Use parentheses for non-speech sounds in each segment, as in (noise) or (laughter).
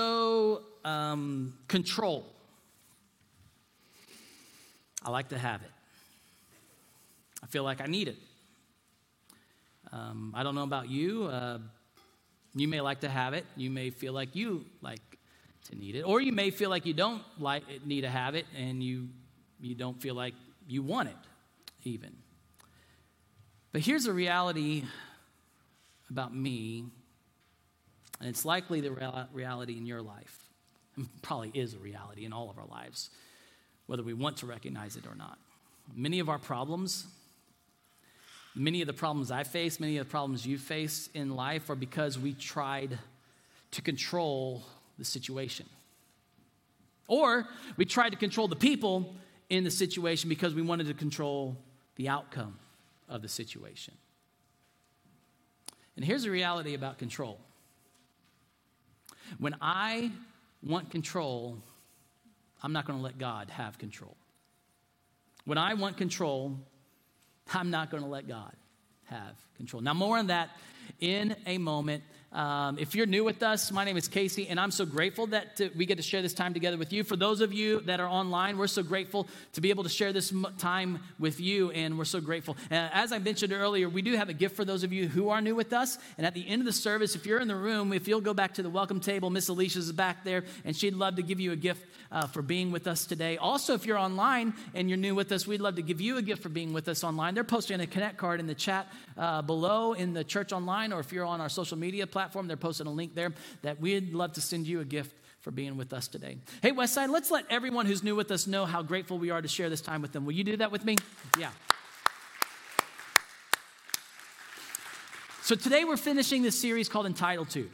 So, um, control. I like to have it. I feel like I need it. Um, I don't know about you. Uh, you may like to have it. You may feel like you like to need it, or you may feel like you don't like need to have it, and you you don't feel like you want it, even. But here's a reality about me, and it's likely the reality in your life. And probably is a reality in all of our lives, whether we want to recognize it or not. Many of our problems Many of the problems I face, many of the problems you face in life are because we tried to control the situation. Or we tried to control the people in the situation because we wanted to control the outcome of the situation. And here's the reality about control when I want control, I'm not going to let God have control. When I want control, I'm not going to let God have control. Now, more on that in a moment. Um, if you're new with us, my name is Casey, and I'm so grateful that to, we get to share this time together with you. For those of you that are online, we're so grateful to be able to share this time with you, and we're so grateful. Uh, as I mentioned earlier, we do have a gift for those of you who are new with us. And at the end of the service, if you're in the room, if you'll go back to the welcome table, Miss Alicia's back there, and she'd love to give you a gift uh, for being with us today. Also, if you're online and you're new with us, we'd love to give you a gift for being with us online. They're posting a Connect card in the chat uh, below in the church online, or if you're on our social media platform platform. They're posting a link there that we'd love to send you a gift for being with us today. Hey, Westside, let's let everyone who's new with us know how grateful we are to share this time with them. Will you do that with me? Yeah. So today we're finishing this series called Entititude.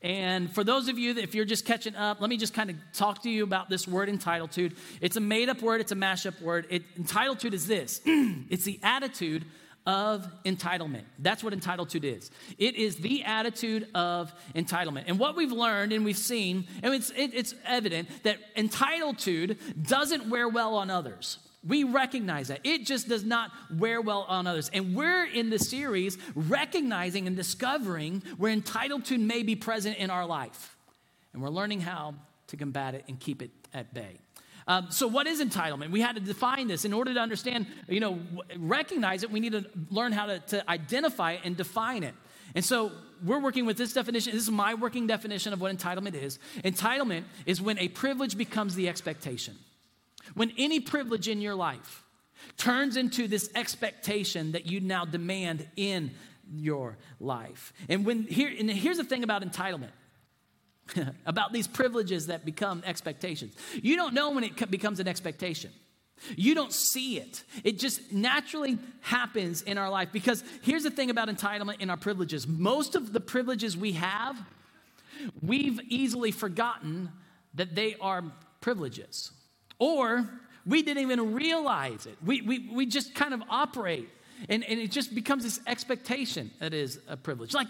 And for those of you that if you're just catching up, let me just kind of talk to you about this word entititude. It's a made up word, it's a mashup word. It, entititude is this (clears throat) it's the attitude of entitlement. That's what entitlement is. It is the attitude of entitlement. And what we've learned and we've seen, and it's, it, it's evident that entitlement doesn't wear well on others. We recognize that. It just does not wear well on others. And we're in the series recognizing and discovering where entitlement may be present in our life. And we're learning how to combat it and keep it at bay. Um, so, what is entitlement? We had to define this in order to understand, you know, recognize it. We need to learn how to, to identify it and define it. And so, we're working with this definition. This is my working definition of what entitlement is. Entitlement is when a privilege becomes the expectation. When any privilege in your life turns into this expectation that you now demand in your life. And when here and here's the thing about entitlement. (laughs) about these privileges that become expectations. You don't know when it becomes an expectation. You don't see it. It just naturally happens in our life because here's the thing about entitlement and our privileges. Most of the privileges we have, we've easily forgotten that they are privileges. Or we didn't even realize it. We, we, we just kind of operate and, and it just becomes this expectation that is a privilege. Like,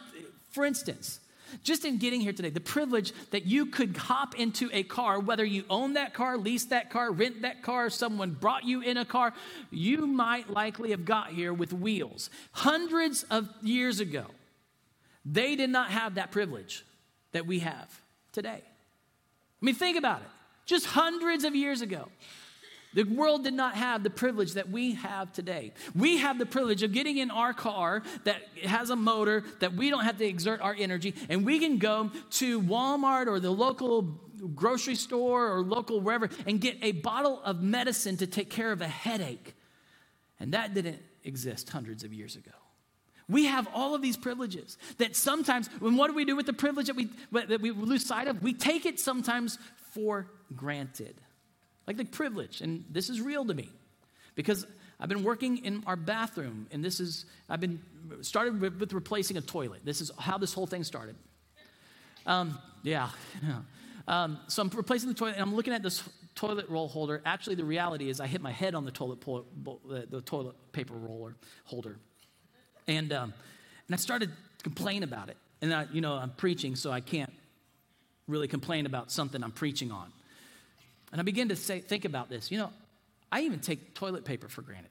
for instance, just in getting here today, the privilege that you could hop into a car, whether you own that car, lease that car, rent that car, someone brought you in a car, you might likely have got here with wheels. Hundreds of years ago, they did not have that privilege that we have today. I mean, think about it. Just hundreds of years ago, the world did not have the privilege that we have today. We have the privilege of getting in our car that has a motor that we don't have to exert our energy, and we can go to Walmart or the local grocery store or local wherever and get a bottle of medicine to take care of a headache. And that didn't exist hundreds of years ago. We have all of these privileges that sometimes, when what do we do with the privilege that we, that we lose sight of? We take it sometimes for granted like the privilege. And this is real to me because I've been working in our bathroom, and this is, I've been started with, replacing a toilet. This is how this whole thing started. Um, yeah. (laughs) um, so I'm replacing the toilet, and I'm looking at this toilet roll holder. Actually, the reality is I hit my head on the toilet, po- the, the toilet paper roller holder. And, um, and I started to complain about it. And, I, you know, I'm preaching, so I can't really complain about something I'm preaching on. And I began to say, think about this. You know, I even take toilet paper for granted.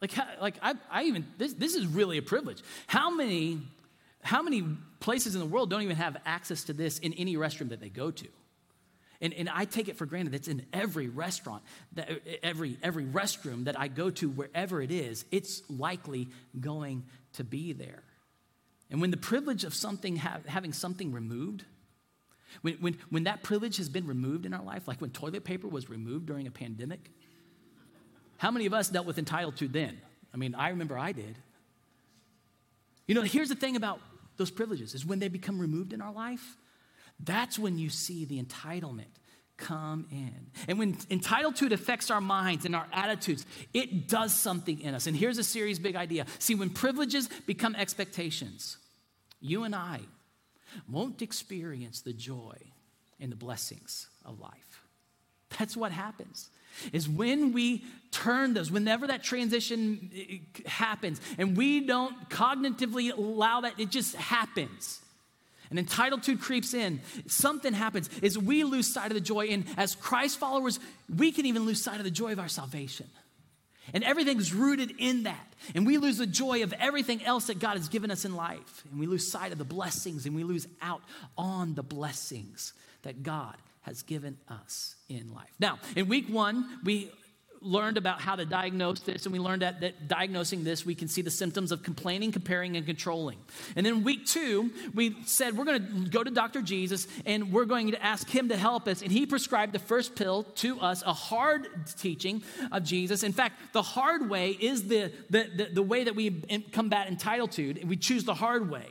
Like, like I, I even, this, this is really a privilege. How many, how many places in the world don't even have access to this in any restroom that they go to? And, and I take it for granted it's in every restaurant, that, every, every restroom that I go to, wherever it is, it's likely going to be there. And when the privilege of something having something removed, when, when, when that privilege has been removed in our life, like when toilet paper was removed during a pandemic, how many of us dealt with entitled to then? I mean, I remember I did. You know, here's the thing about those privileges is when they become removed in our life, that's when you see the entitlement come in. And when entitlement affects our minds and our attitudes, it does something in us. And here's a serious big idea. See, when privileges become expectations, you and I won't experience the joy and the blessings of life. That's what happens. Is when we turn those, whenever that transition eh, happens, and we don't cognitively allow that, it just happens. And entitlement creeps in. Something happens is we lose sight of the joy. And as Christ followers, we can even lose sight of the joy of our salvation. And everything's rooted in that. And we lose the joy of everything else that God has given us in life. And we lose sight of the blessings and we lose out on the blessings that God has given us in life. Now, in week one, we learned about how to diagnose this, and we learned that, that diagnosing this, we can see the symptoms of complaining, comparing, and controlling. And then week two, we said we're going to go to Dr. Jesus and we're going to ask him to help us. And he prescribed the first pill to us, a hard teaching of Jesus. In fact, the hard way is the, the, the, the way that we combat entitlement. And we choose the hard way.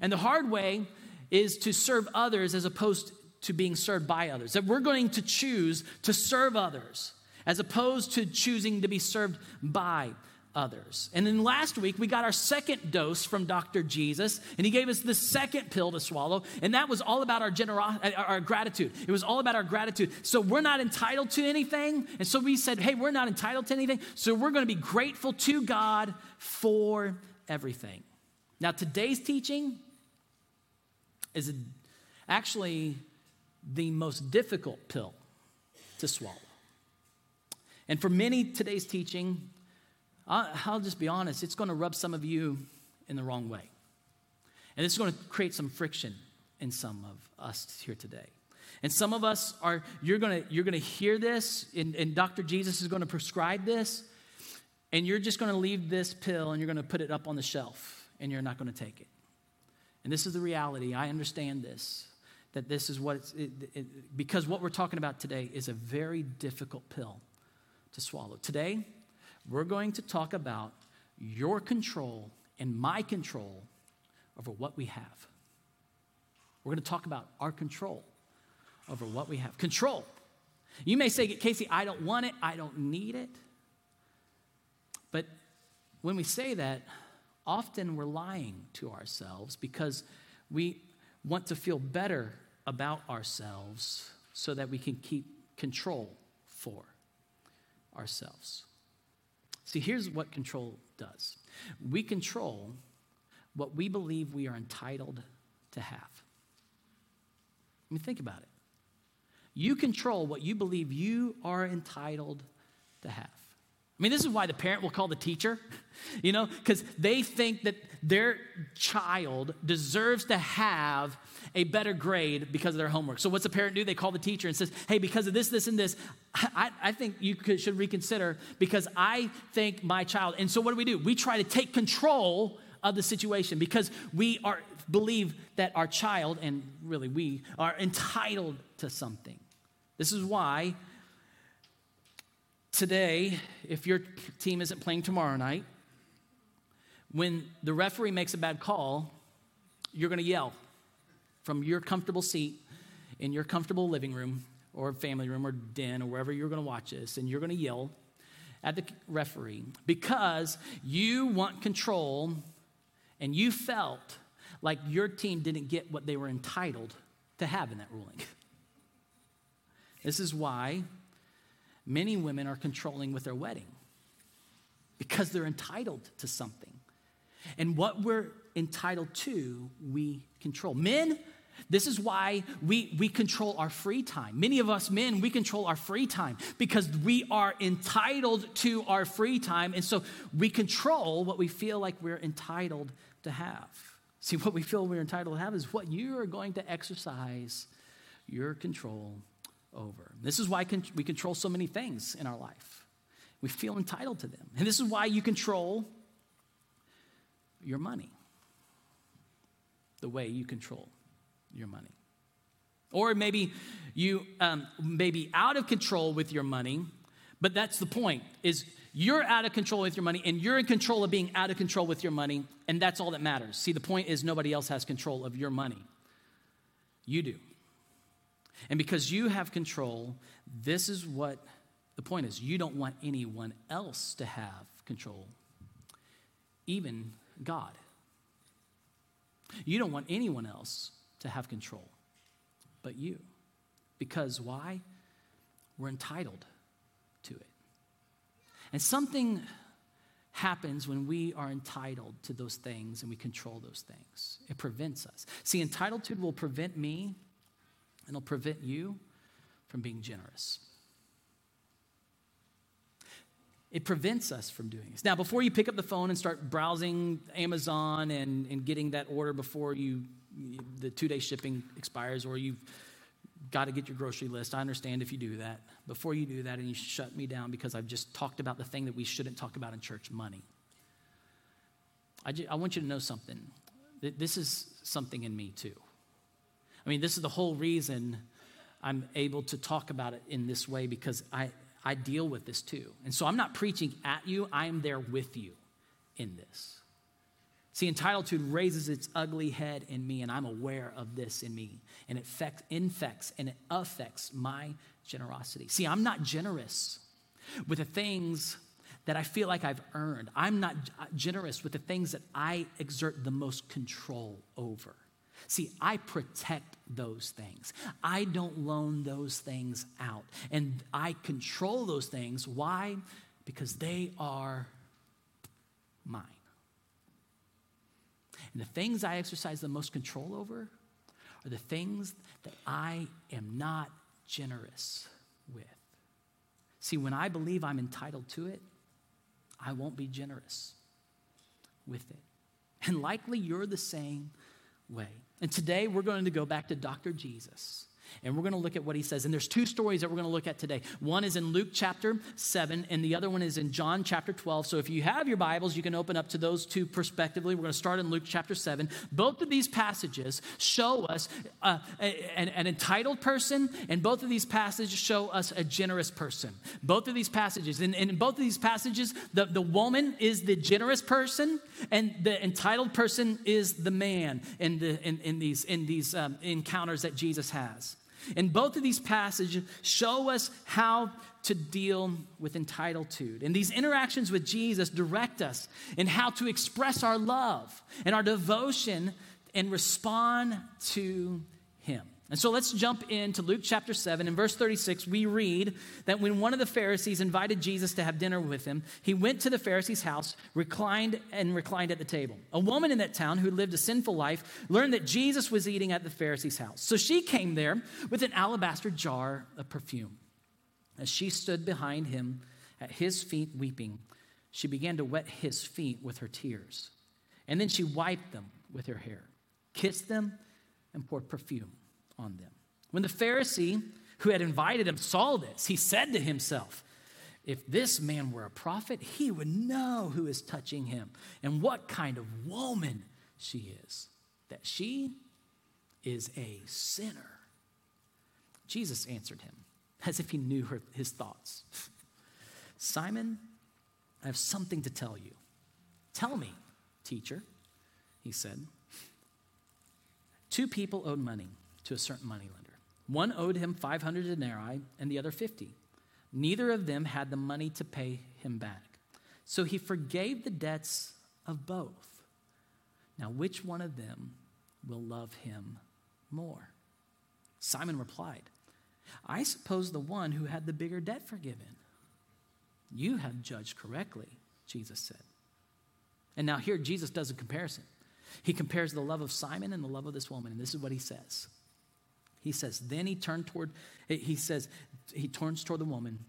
And the hard way is to serve others as opposed to being served by others. That we're going to choose to serve others as opposed to choosing to be served by others. And then last week, we got our second dose from Dr. Jesus, and he gave us the second pill to swallow, and that was all about our, generosity, uh, our gratitude. It was all about our gratitude. So we're not entitled to anything, and so we said, hey, we're not entitled to anything, so we're going to be grateful to God for everything. Now, today's teaching is actually the most difficult pill to swallow. And for many, today's teaching, I'll just be honest, it's going to rub some of you in the wrong way. And it's going to create some friction in some of us here today. And some of us are, you're going to, you're going to hear this, and, and Dr. Jesus is going to prescribe this, and you're just going to leave this pill and you're going to put it up on the shelf, and you're not going to take it. And this is the reality. I understand this, that this is what it's, it, it, because what we're talking about today is a very difficult pill to swallow. Today, we're going to talk about your control and my control over what we have. We're going to talk about our control over what we have. Control. You may say, Casey, I don't want it, I don't need it. But when we say that, often we're lying to ourselves because we want to feel better about ourselves so that we can keep control for ourselves. See, here's what control does we control what we believe we are entitled to have. I mean, think about it. You control what you believe you are entitled to have. I mean, this is why the parent will call the teacher, (laughs) you know, because they think that their child deserves to have a better grade because of their homework. So, what's the parent do? They call the teacher and says, "Hey, because of this, this, and this, (laughs) I, I think you could, should reconsider because I think my child." And so, what do we do? We try to take control of the situation because we are believe that our child and really we are entitled to something. This is why today, if your team isn't playing tomorrow night, when the referee makes a bad call, you're going to yell from your comfortable seat in your comfortable living room or family room or den or wherever you're going to watch this, and you're going to yell at the referee because you want control and you felt like your team didn't get what they were entitled to have in that ruling. This is why Many women are controlling with their wedding because they're entitled to something. And what we're entitled to, we control. Men, this is why we, we control our free time. Many of us men, we control our free time because we are entitled to our free time. And so we control what we feel like we're entitled to have. See, what we feel we're entitled to have is what you are going to exercise your control over. This is why we control so many things in our life. We feel entitled to them. And this is why you control your money the way you control your money. Or maybe you um, may be out of control with your money, but that's the point is you're out of control with your money and you're in control of being out of control with your money, and that's all that matters. See, the point is nobody else has control of your money. You do. And because you have control, this is what the point is. You don't want anyone else to have control, even God. You don't want anyone else to have control but you. Because why? We're entitled to it. And something happens when we are entitled to those things and we control those things. It prevents us. See, entitlement will prevent me and it'll prevent you from being generous. It prevents us from doing this. Now, before you pick up the phone and start browsing Amazon and, and getting that order before you the two day shipping expires or you've got to get your grocery list. I understand if you do that. Before you do that and you shut me down because I've just talked about the thing that we shouldn't talk about in church money. I, just, I want you to know something. This is something in me too. I mean, this is the whole reason I'm able to talk about it in this way because I, I deal with this too. And so I'm not preaching at you, I am there with you in this. See, entitlement raises its ugly head in me, and I'm aware of this in me. And it affects, infects and it affects my generosity. See, I'm not generous with the things that I feel like I've earned. I'm not uh, generous with the things that I exert the most control over. See, I protect those things. I don't loan those things out. And I control those things. Why? Because they are mine. And the things I exercise the most control over are the things that I am not generous with. See, when I believe I'm entitled to it, I won't be generous with it. And likely you're the same way. And today we're going to go back to Dr. Jesus. And we're going to look at what he says. And there's two stories that we're going to look at today. One is in Luke chapter 7, and the other one is in John chapter 12. So if you have your Bibles, you can open up to those two prospectively. We're going to start in Luke chapter 7. Both of these passages show us uh, an, an entitled person, and both of these passages show us a generous person. Both of these passages. And in both of these passages, the, the woman is the generous person, and the entitled person is the man in, the, in, in these, in these um, encounters that Jesus has. And both of these passages show us how to deal with entitlement. And these interactions with Jesus direct us in how to express our love and our devotion and respond to Him. And so let's jump into Luke chapter 7. In verse 36, we read that when one of the Pharisees invited Jesus to have dinner with him, he went to the Pharisee's house, reclined and reclined at the table. A woman in that town who lived a sinful life learned that Jesus was eating at the Pharisee's house. So she came there with an alabaster jar of perfume. As she stood behind him at his feet weeping, she began to wet his feet with her tears. And then she wiped them with her hair, kissed them, and poured perfume on them. When the Pharisee who had invited him saw this, he said to himself, If this man were a prophet, he would know who is touching him and what kind of woman she is, that she is a sinner. Jesus answered him as if he knew her, his thoughts (laughs) Simon, I have something to tell you. Tell me, teacher, he said. Two people owed money to a certain moneylender. One owed him 500 denarii and the other 50. Neither of them had the money to pay him back. So he forgave the debts of both. Now, which one of them will love him more? Simon replied, I suppose the one who had the bigger debt forgiven. You have judged correctly, Jesus said. And now, here Jesus does a comparison. He compares the love of Simon and the love of this woman, and this is what he says he says, then he turned toward, he says, he turns toward the woman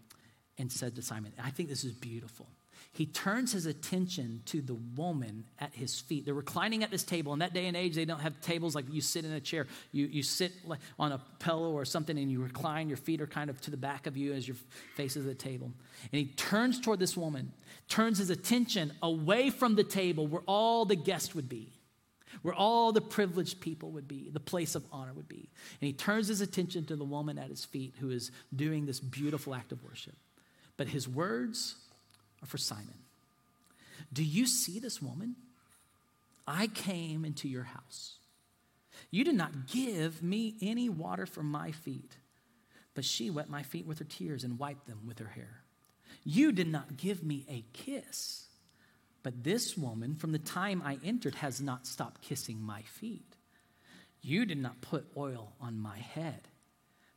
and said to Simon, I think this is beautiful. he turns his attention to the woman at his feet. They're reclining at this table. In that day and age, they don't have tables like you sit in a chair. You, you sit on a pillow or something and you recline. Your feet are kind of to the back of you as your face is the table. And he turns toward this woman, turns his attention away from the table where all the guests would be, where all the privileged people would be, the place of honor would be. And he turns his attention to the woman at his feet who is doing this beautiful act of worship. But his words, are for Simon. Do you see this woman? I came into your house. You did not give me any water for my feet, but she wet my feet with her tears and wiped them with her hair. You did not give me a kiss, but this woman, from the time I entered, has not stopped kissing my feet. You did not put oil on my head,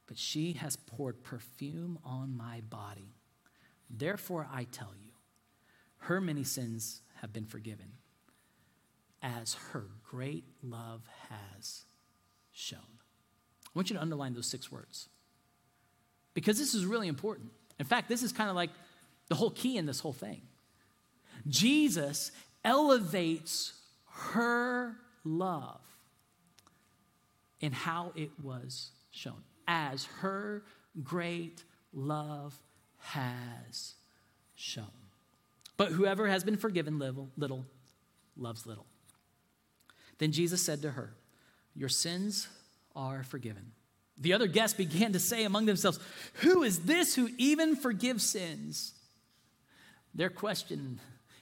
but she has poured perfume on my body. Therefore, I tell you, her many sins have been forgiven, as her great love has shown. I want you to underline those six words because this is really important. In fact, this is kind of like the whole key in this whole thing. Jesus elevates her love in how it was shown, as her great love has shown. But whoever has been forgiven little, little loves little. Then Jesus said to her, Your sins are forgiven. The other guests began to say among themselves, Who is this who even forgives sins? Their question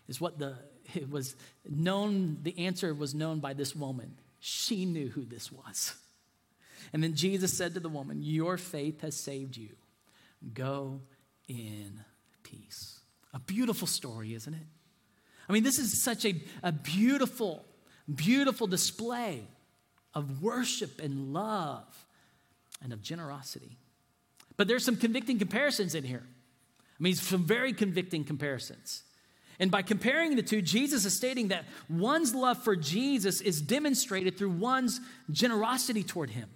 is what the it was known, the answer was known by this woman. She knew who this was. And then Jesus said to the woman, Your faith has saved you. Go in peace. A beautiful story, isn't it? I mean, this is such a, a beautiful, beautiful display of worship and love and of generosity. But there's some convicting comparisons in here. I mean, some very convicting comparisons. And by comparing the two, Jesus is stating that one's love for Jesus is demonstrated through one's generosity toward him.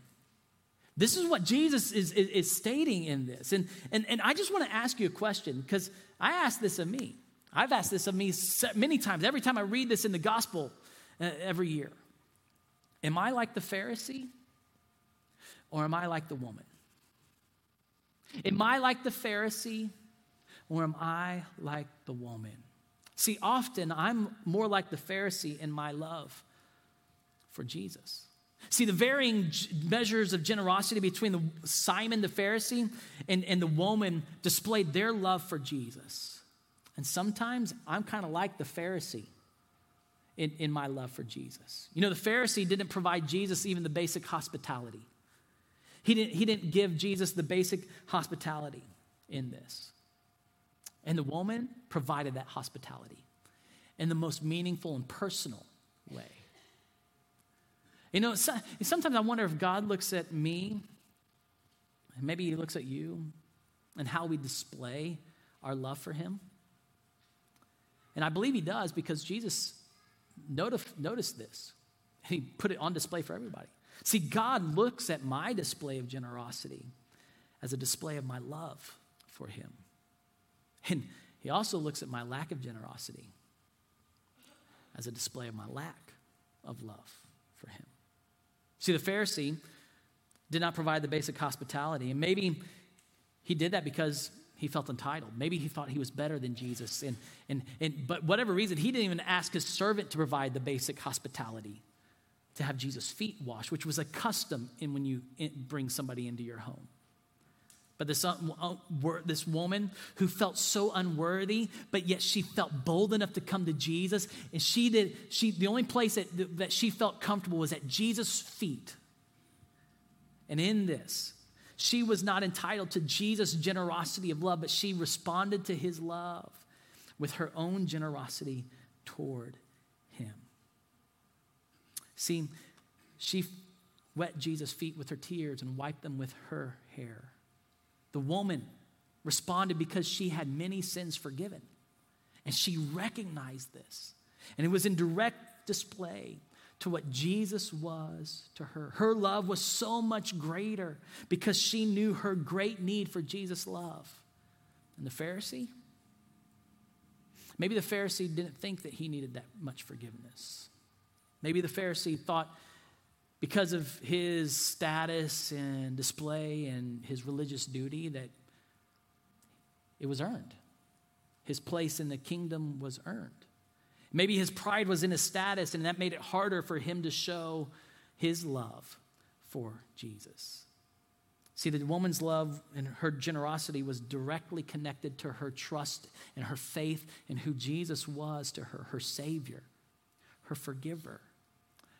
This is what Jesus is, is, is stating in this. And, and, and I just want to ask you a question because I ask this of me. I've asked this of me many times, every time I read this in the gospel uh, every year. Am I like the Pharisee or am I like the woman? Am I like the Pharisee or am I like the woman? See, often I'm more like the Pharisee in my love for Jesus. See, the varying measures of generosity between the Simon the Pharisee and, and the woman displayed their love for Jesus. And sometimes I'm kind of like the Pharisee in, in my love for Jesus. You know, the Pharisee didn't provide Jesus even the basic hospitality. He didn't, he didn't give Jesus the basic hospitality in this. And the woman provided that hospitality in the most meaningful and personal way. You know, sometimes I wonder if God looks at me, and maybe He looks at you, and how we display our love for Him. And I believe He does because Jesus noticed this. (laughs) He put it on display for everybody. See, God looks at my display of generosity as a display of my love for Him. And He also looks at my lack of generosity as a display of my lack of love for Him. See, the Pharisee did not provide the basic hospitality, and maybe he did that because he felt entitled. Maybe he thought he was better than Jesus. And, and, and, but whatever reason, he didn't even ask his servant to provide the basic hospitality, to have Jesus' feet washed, which was a custom in when you bring somebody into your home. But this, uh, this woman who felt so unworthy, but yet she felt bold enough to come to Jesus, and she did. She the only place that, that she felt comfortable was at Jesus' feet. And in this, she was not entitled to Jesus' generosity of love, but she responded to his love with her own generosity toward him. See, she wet Jesus' feet with her tears and wiped them with her hair. The woman responded because she had many sins forgiven. And she recognized this. And it was in direct display to what Jesus was to her. Her love was so much greater because she knew her great need for Jesus' love. And the Pharisee? Maybe the Pharisee didn't think that he needed that much forgiveness. Maybe the Pharisee thought because of his status and display and his religious duty that it was earned. His place in the kingdom was earned. Maybe his pride was in his status, and that made it harder for him to show his love for Jesus. See, the woman's love and her generosity was directly connected to her trust and her faith in who Jesus was to her, her Savior, her forgiver,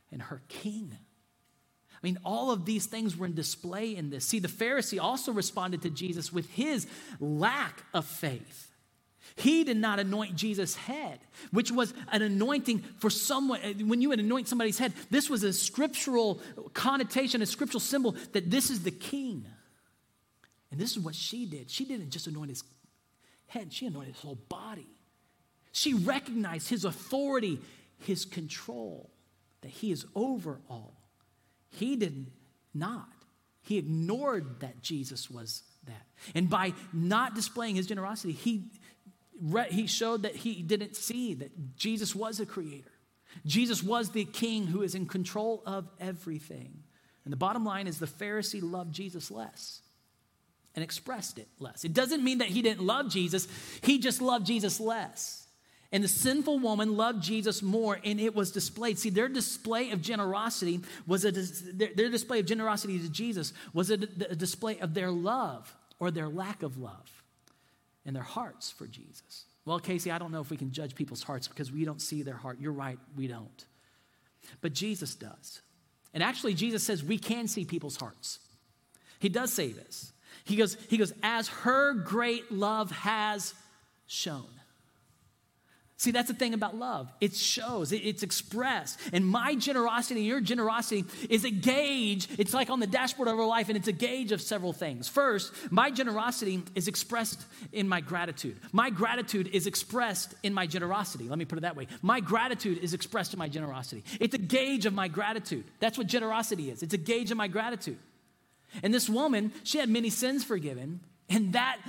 and her King. I mean, all of these things were in display in this. See, the Pharisee also responded to Jesus with his lack of faith. He did not anoint Jesus' head, which was an anointing for someone. When you would anoint somebody's head, this was a scriptural connotation, a scriptural symbol that this is the king. And this is what she did. She didn't just anoint his head, she anointed his whole body. She recognized his authority, his control, that he is over all. He did not. He ignored that Jesus was that. And by not displaying his generosity, he he showed that he didn't see that Jesus was a creator. Jesus was the king who is in control of everything. And the bottom line is the Pharisee loved Jesus less and expressed it less. It doesn't mean that he didn't love Jesus, he just loved Jesus less. And the sinful woman loved Jesus more, and it was displayed. See, their display of generosity was a their display of generosity to Jesus was a, a display of their love or their lack of love and their hearts for Jesus. Well, Casey, I don't know if we can judge people's hearts because we don't see their heart. You're right, we don't. But Jesus does. And actually, Jesus says we can see people's hearts. He does say this. He goes, he goes, as her great love has shown. See, that's the thing about love. It shows, it's expressed. And my generosity, your generosity, is a gauge. It's like on the dashboard of our life, and it's a gauge of several things. First, my generosity is expressed in my gratitude. My gratitude is expressed in my generosity. Let me put it that way. My gratitude is expressed in my generosity. It's a gauge of my gratitude. That's what generosity is. It's a gauge of my gratitude. And this woman, she had many sins forgiven, and that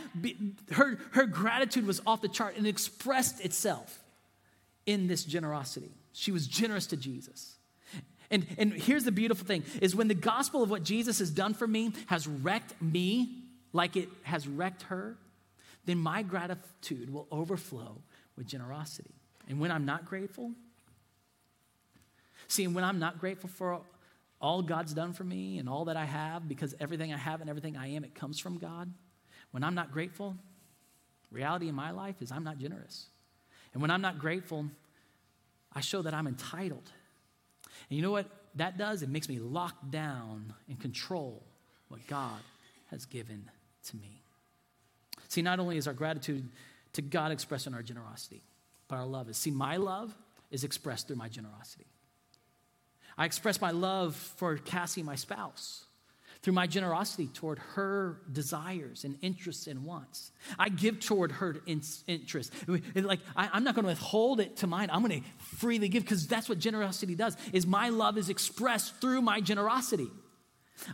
her, her gratitude was off the chart and expressed itself in this generosity. She was generous to Jesus. And, and here's the beautiful thing is when the gospel of what Jesus has done for me has wrecked me like it has wrecked her, then my gratitude will overflow with generosity. And when I'm not grateful, see, when I'm not grateful for all God's done for me and all that I have, because everything I have and everything I am, it comes from God. When I'm not grateful, reality in my life is I'm not generous. And when I'm not grateful, I show that I'm entitled. And you know what that does? It makes me lock down and control what God has given to me. See, not only is our gratitude to God expressed in our generosity, but our love is. See, my love is expressed through my generosity. I express my love for Cassie, my spouse through my generosity toward her desires and interests and wants. I give toward her interests. Like I, am not going to withhold it to mine. I'm going to freely give because that's what generosity does. Is my love is expressed through my generosity.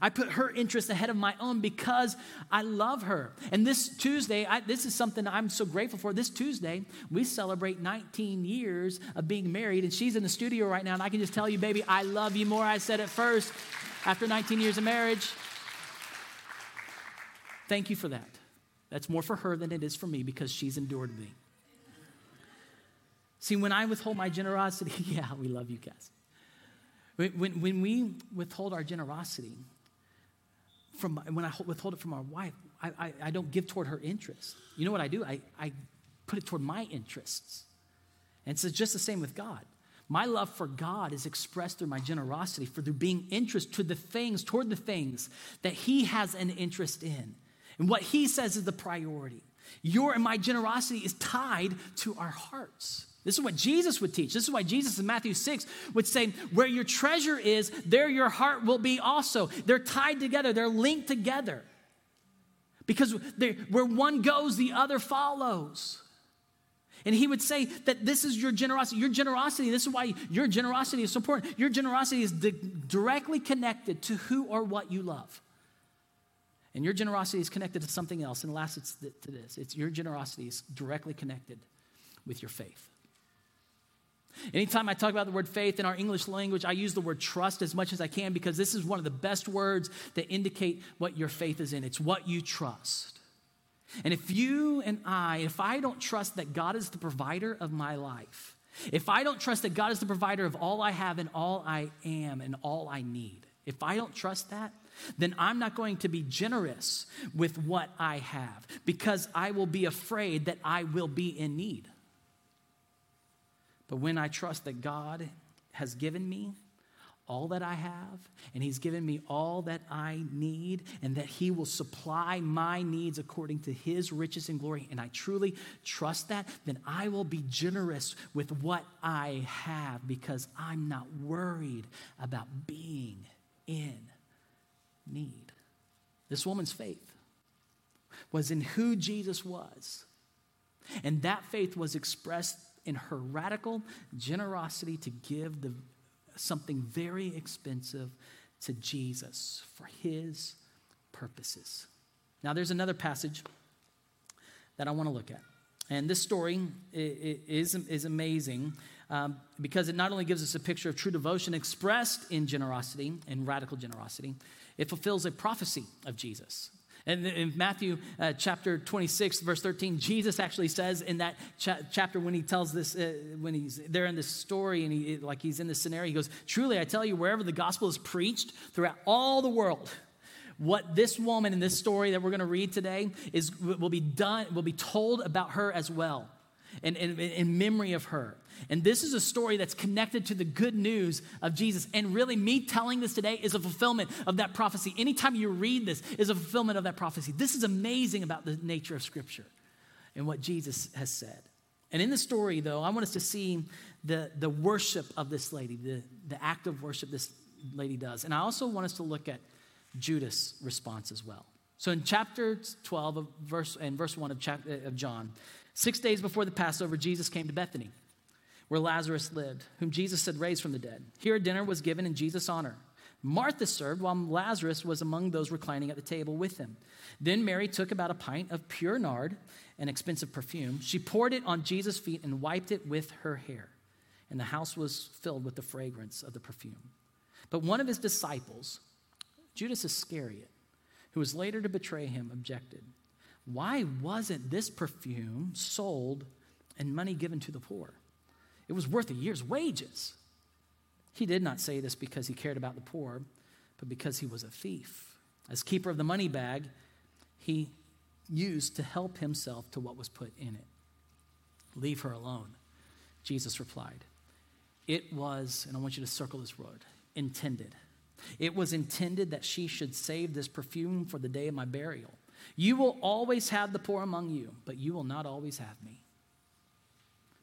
I put her interest ahead of my own because I love her. And this Tuesday, I, this is something I'm so grateful for. This Tuesday, we celebrate 19 years of being married, and she's in the studio right now, and I can just tell you, baby, I love you more. I said it first after 19 years of marriage. Thank you for that. That's more for her than it is for me because she's endured me. See, when I withhold my generosity, (laughs) yeah, we love you, Cass. When, when we withhold our generosity, from, when I withhold it from our wife, I, I, I don't give toward her interests. You know what I do? I, I put it toward my interests. And it's just the same with God. My love for God is expressed through my generosity, for through being interest to the things, toward the things that He has an interest in. And what He says is the priority. Your and my generosity is tied to our hearts. This is what Jesus would teach. This is why Jesus in Matthew 6 would say, Where your treasure is, there your heart will be also. They're tied together, they're linked together. Because where one goes, the other follows. And he would say that this is your generosity. Your generosity, this is why your generosity is so important. Your generosity is di- directly connected to who or what you love. And your generosity is connected to something else. And last, it's th- to this it's your generosity is directly connected with your faith. Anytime I talk about the word faith in our English language, I use the word trust as much as I can because this is one of the best words that indicate what your faith is in. It's what you trust. And if you and I, if I don't trust that God is the provider of my life, if I don't trust that God is the provider of all I have and all I am and all I need, if I don't trust that, then I'm not going to be generous with what I have because I will be afraid that I will be in need. But when I trust that God has given me all that I have, and He's given me all that I need, and that He will supply my needs according to His riches and glory, and I truly trust that, then I will be generous with what I have because I'm not worried about being in need. This woman's faith was in who Jesus was, and that faith was expressed in her radical generosity to give the, something very expensive to Jesus for his purposes. Now, there's another passage that I want to look at. And this story is, is amazing um, because it not only gives us a picture of true devotion expressed in generosity, in radical generosity, it fulfills a prophecy of Jesus. And in Matthew uh, chapter 26, verse 13, Jesus actually says in that cha- chapter when he tells this, uh, when he's there in this story and he, like he's in this scenario, he goes, Truly, I tell you, wherever the gospel is preached throughout all the world, what this woman in this story that we're going to read today is will be done, will be told about her as well, and in memory of her. And this is a story that's connected to the good news of Jesus. And really, me telling this today is a fulfillment of that prophecy. Anytime you read this, is a fulfillment of that prophecy. This is amazing about the nature of Scripture and what Jesus has said. And in the story, though, I want us to see the, the worship of this lady, the, the act of worship this lady does. And I also want us to look at Judas' response as well. So in chapter 12 of verse and verse 1 of, chapter, uh, of John, six days before the Passover, Jesus came to Bethany where Lazarus lived, whom Jesus had raised from the dead. Here a dinner was given in Jesus' honor. Martha served while Lazarus was among those reclining at the table with him. Then Mary took about a pint of pure nard, an expensive perfume. She poured it on Jesus' feet and wiped it with her hair. And the house was filled with the fragrance of the perfume. But one of his disciples, Judas Iscariot, who was later to betray him, objected. Why wasn't this perfume sold and money given to the poor? It was worth a year's wages. He did not say this because he cared about the poor, but because he was a thief. As keeper of the money bag, he used to help himself to what was put in it. Leave her alone, Jesus replied. It was, and I want you to circle this word, intended. It was intended that she should save this perfume for the day of my burial. You will always have the poor among you, but you will not always have me.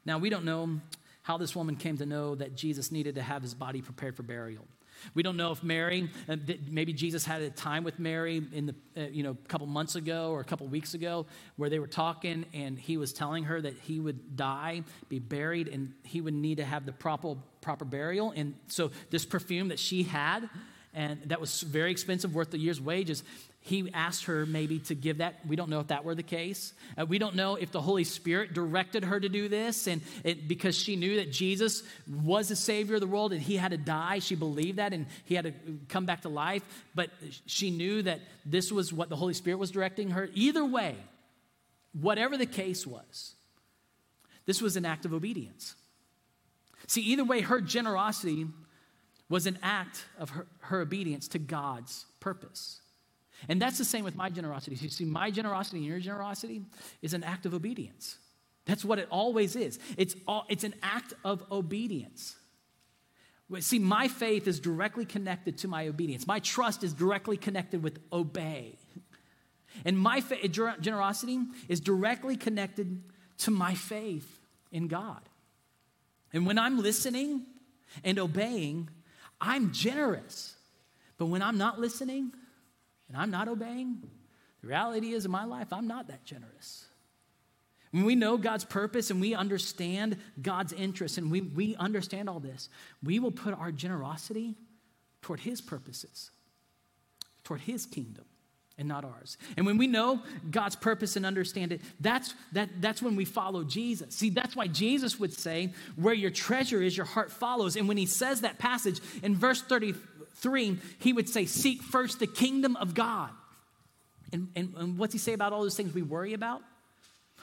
Now, we don't know how this woman came to know that Jesus needed to have his body prepared for burial. We don't know if Mary, uh, maybe Jesus had a time with Mary in the, uh, you know, a couple months ago or a couple weeks ago where they were talking and he was telling her that he would die, be buried, and he would need to have the proper, proper burial. And so this perfume that she had, and that was very expensive, worth a year's wages, he asked her maybe to give that. We don't know if that were the case. Uh, we don't know if the Holy Spirit directed her to do this, and it, because she knew that Jesus was the Savior of the world and he had to die. She believed that, and he had to come back to life. But she knew that this was what the Holy Spirit was directing her. Either way, whatever the case was, this was an act of obedience. See, either way, her generosity was an act of her, her obedience to God's purpose. And that's the same with my generosity. You see, my generosity and your generosity is an act of obedience. That's what it always is. It's, all, it's an act of obedience. See, my faith is directly connected to my obedience. My trust is directly connected with obey. And my fa- eh, generosity is directly connected to my faith in God. And when I'm listening and obeying, I'm generous. But when I'm not listening, and I'm not obeying, the reality is in my life, I'm not that generous. When we know God's purpose and we understand God's interests and we, we understand all this, we will put our generosity toward His purposes, toward His kingdom, and not ours. And when we know God's purpose and understand it, that's, that, that's when we follow Jesus. See, that's why Jesus would say, Where your treasure is, your heart follows. And when he says that passage in verse 33, he would say, Seek first the kingdom of God. And, and, and what's he say about all those things we worry about?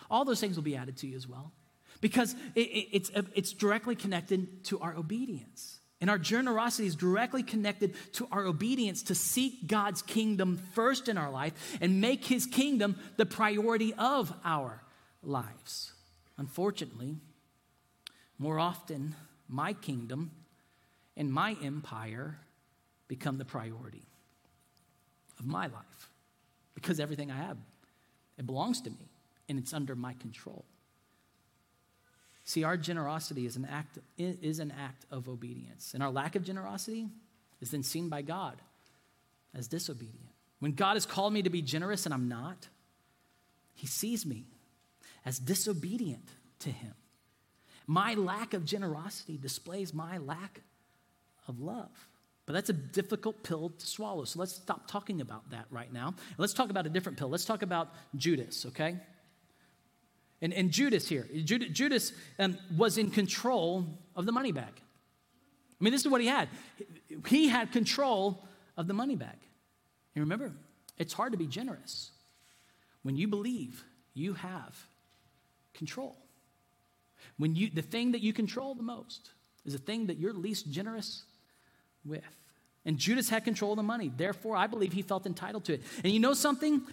All those things will be added to you as well. Because it, it, it's, it's directly connected to our obedience. And our generosity is directly connected to our obedience to seek God's kingdom first in our life and make his kingdom the priority of our lives. Unfortunately, more often, my kingdom and my empire become the priority of my life because everything I have, it belongs to me and it's under my control. See, our generosity is an act, is an act of obedience. And our lack of generosity is then seen by God as disobedient. When God has called me to be generous and I'm not, He sees me as disobedient to Him. My lack of generosity displays my lack of love. But that's a difficult pill to swallow. So let's stop talking about that right now. Let's talk about a different pill. Let's talk about Judas, okay? And, and Judas here, Judas, um, was in control of the money bag. I mean, this is what he had. He had control of the money bag. And remember, it's hard to be generous when you believe you have control. When you, the thing that you control the most is the thing that you're least generous with. And Judas had control of the money. Therefore, I believe he felt entitled to it. And you know something?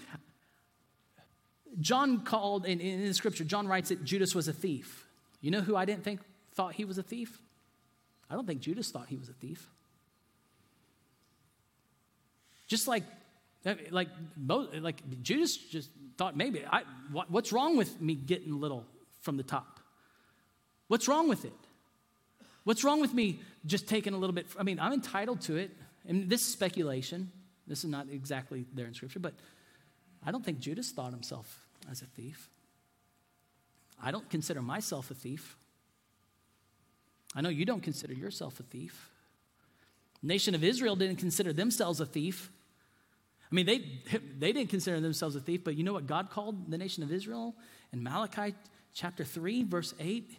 John called, in, in the scripture, John writes that Judas was a thief. You know who I didn't think thought he was a thief? I don't think Judas thought he was a thief. Just like, eh, like, like Judas just thought maybe, I, what, what's wrong with me getting little from the top? What's wrong with it? What's wrong with me just taking a little bit? I mean, I'm entitled to it. And this is speculation. This is not exactly there in Scripture, but I don't think Judas thought himself as a thief. I don't consider myself a thief. I know you don't consider yourself a thief. nation of Israel didn't consider themselves a thief. I mean, they, they didn't consider themselves a thief, but you know what God called the nation of Israel? In Malachi chapter 3, verse 8,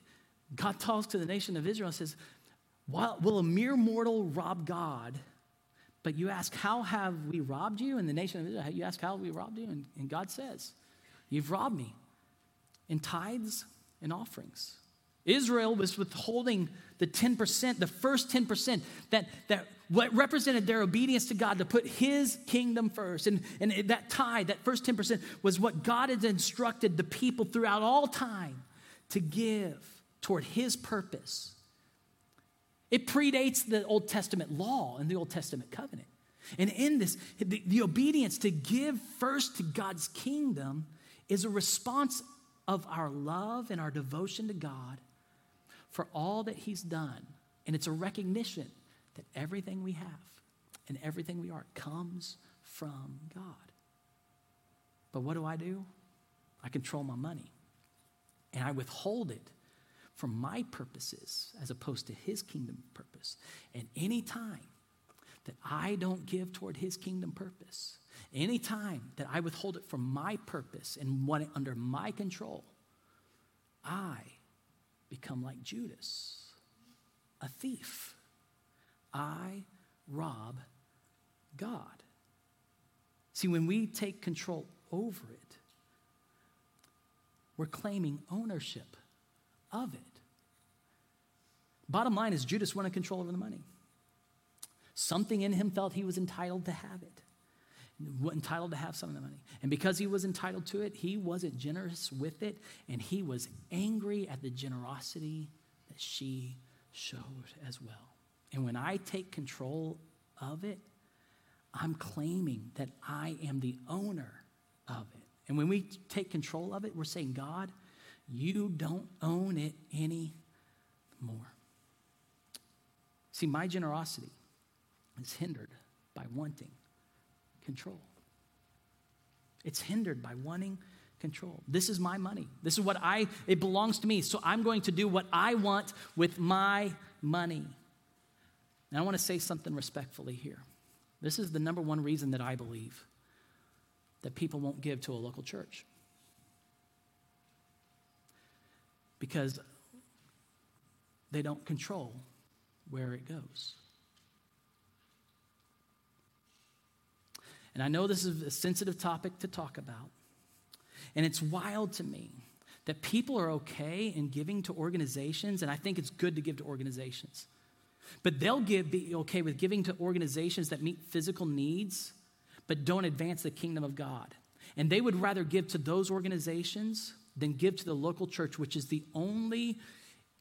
God talks to the nation of Israel and says, Will a mere mortal rob God? But you ask, How have we robbed you? And the nation of Israel, you ask, How have we robbed you? And, and God says, You've robbed me in tithes and offerings. Israel was withholding the 10%, the first 10% that, that what represented their obedience to God to put his kingdom first. And, and that tithe, that first 10%, was what God had instructed the people throughout all time to give toward his purpose. It predates the Old Testament law and the Old Testament covenant. And in this, the, the obedience to give first to God's kingdom is a response of our love and our devotion to God for all that He's done. And it's a recognition that everything we have and everything we are comes from God. But what do I do? I control my money and I withhold it for my purposes as opposed to His kingdom purpose. And any time that I don't give toward His kingdom purpose, any time that I withhold it for my purpose and want it under my control, I become like Judas, a thief. I rob God. See, when we take control over it, we're claiming ownership of it. Bottom line is, Judas wanted control over the money. Something in him felt he was entitled to have it entitled to have some of the money. And because he was entitled to it, he wasn't generous with it, and he was angry at the generosity that she showed as well. And when I take control of it, I'm claiming that I am the owner of it. And when we take control of it, we're saying, God, you don't own it anymore. See, my generosity is hindered by wanting control. It's hindered by wanting control. This is my money. This is what I, it belongs to me. So I'm going to do what I want with my money. And I want to say something respectfully here. This is the number one reason that I believe that people won't give to a local church. Because they don't control where it goes. And I know this is a sensitive topic to talk about. And it's wild to me that people are okay in giving to organizations, and I think it's good to give to organizations. But they'll give, be okay with giving to organizations that meet physical needs, but don't advance the kingdom of God. And they would rather give to those organizations than give to the local church, which is the only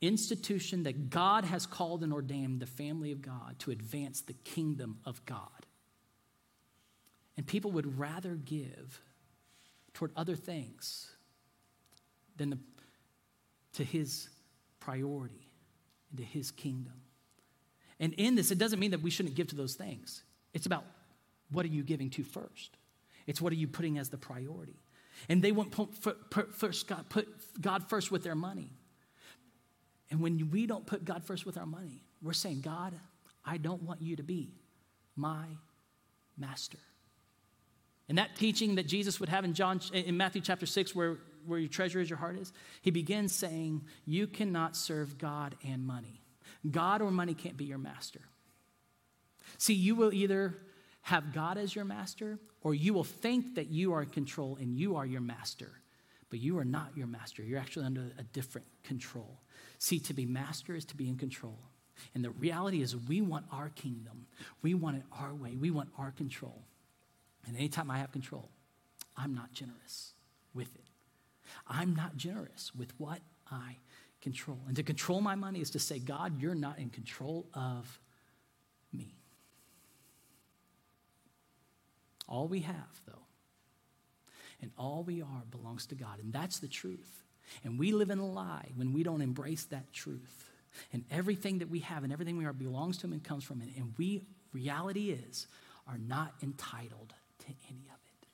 institution that God has called and ordained the family of God to advance the kingdom of God. And people would rather give toward other things than the, to his priority and to his kingdom. And in this, it doesn't mean that we shouldn't give to those things. It's about what are you giving to first? It's what are you putting as the priority? And they put, first God, put God first with their money. And when we don't put God first with our money, we're saying, God, I don't want you to be my master. And that teaching that Jesus would have in John in Matthew chapter 6 where where your treasure is your heart is, he begins saying, you cannot serve God and money. God or money can't be your master. See, you will either have God as your master or you will think that you are in control and you are your master. But you are not your master. You're actually under a different control. See, to be master is to be in control. And the reality is, we want our kingdom. We want it our way. We want our control. And anytime I have control, I'm not generous with it. I'm not generous with what I control. And to control my money is to say, God, you're not in control of me. All we have, though, and all we are belongs to God. And that's the truth. And we live in a lie when we don't embrace that truth. And everything that we have and everything we are belongs to Him and comes from Him. And we, reality is, are not entitled to any of it.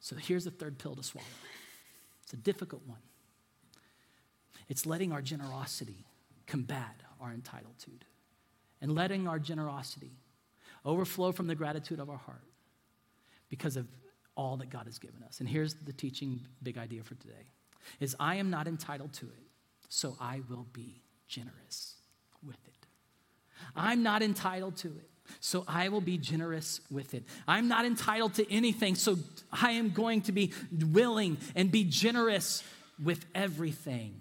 So here's the third pill to swallow it's a difficult one. It's letting our generosity combat our entitlement and letting our generosity overflow from the gratitude of our heart because of all that God has given us. And here's the teaching big idea for today is I am not entitled to it, so I will be generous with it. I'm not entitled to it, so I will be generous with it. I'm not entitled to anything, so I am going to be willing and be generous with everything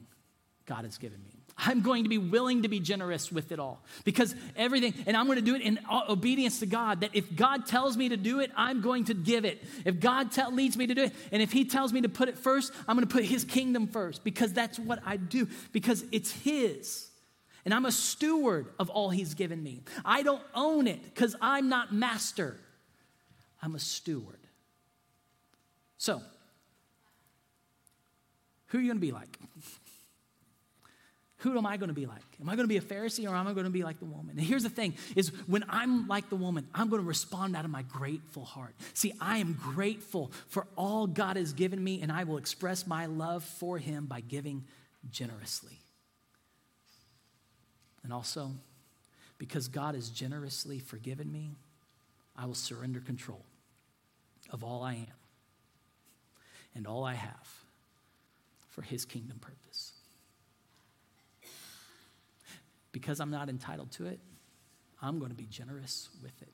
God has given me. I'm going to be willing to be generous with it all because everything, and I'm going to do it in obedience to God. That if God tells me to do it, I'm going to give it. If God tell, leads me to do it, and if He tells me to put it first, I'm going to put His kingdom first because that's what I do because it's His. And I'm a steward of all He's given me. I don't own it because I'm not master, I'm a steward. So, who are you going to be like? who am I going to be like? Am I going to be a Pharisee or am I going to be like the woman? And here's the thing is when I'm like the woman, I'm going to respond out of my grateful heart. See, I am grateful for all God has given me and I will express my love for him by giving generously. And also, because God has generously forgiven me, I will surrender control of all I am and all I have for his kingdom purpose because I'm not entitled to it, I'm going to be generous with it.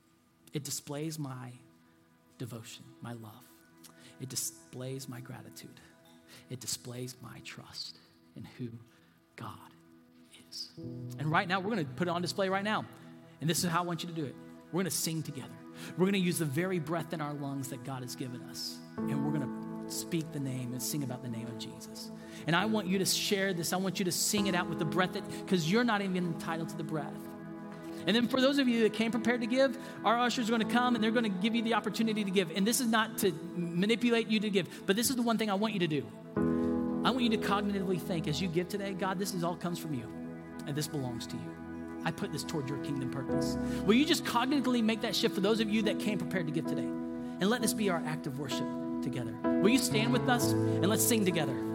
It displays my devotion, my love. It displays my gratitude. It displays my trust in who God And right now, we're going to put it on display right now. And this is how I want you to do it. We're going to sing together. We're going to use the very breath in our lungs that God has given us. And we're going to speak the name and sing about the name of Jesus. And I want you to share this. I want you to sing it out with the breath that, because you're not even entitled to the breath. And then for those of you that came prepared to give, our ushers are going to come and they're going to give you the opportunity to give. And this is not to manipulate you to give, but this is the one thing I want you to do. I want you to cognitively think as you give today, God, this is all comes from you, and this belongs to you. I put this toward your kingdom purpose. Will you just cognitively make that shift for those of you that came prepared to give today? And let this be our act of worship together. Will you stand with us and let's sing together?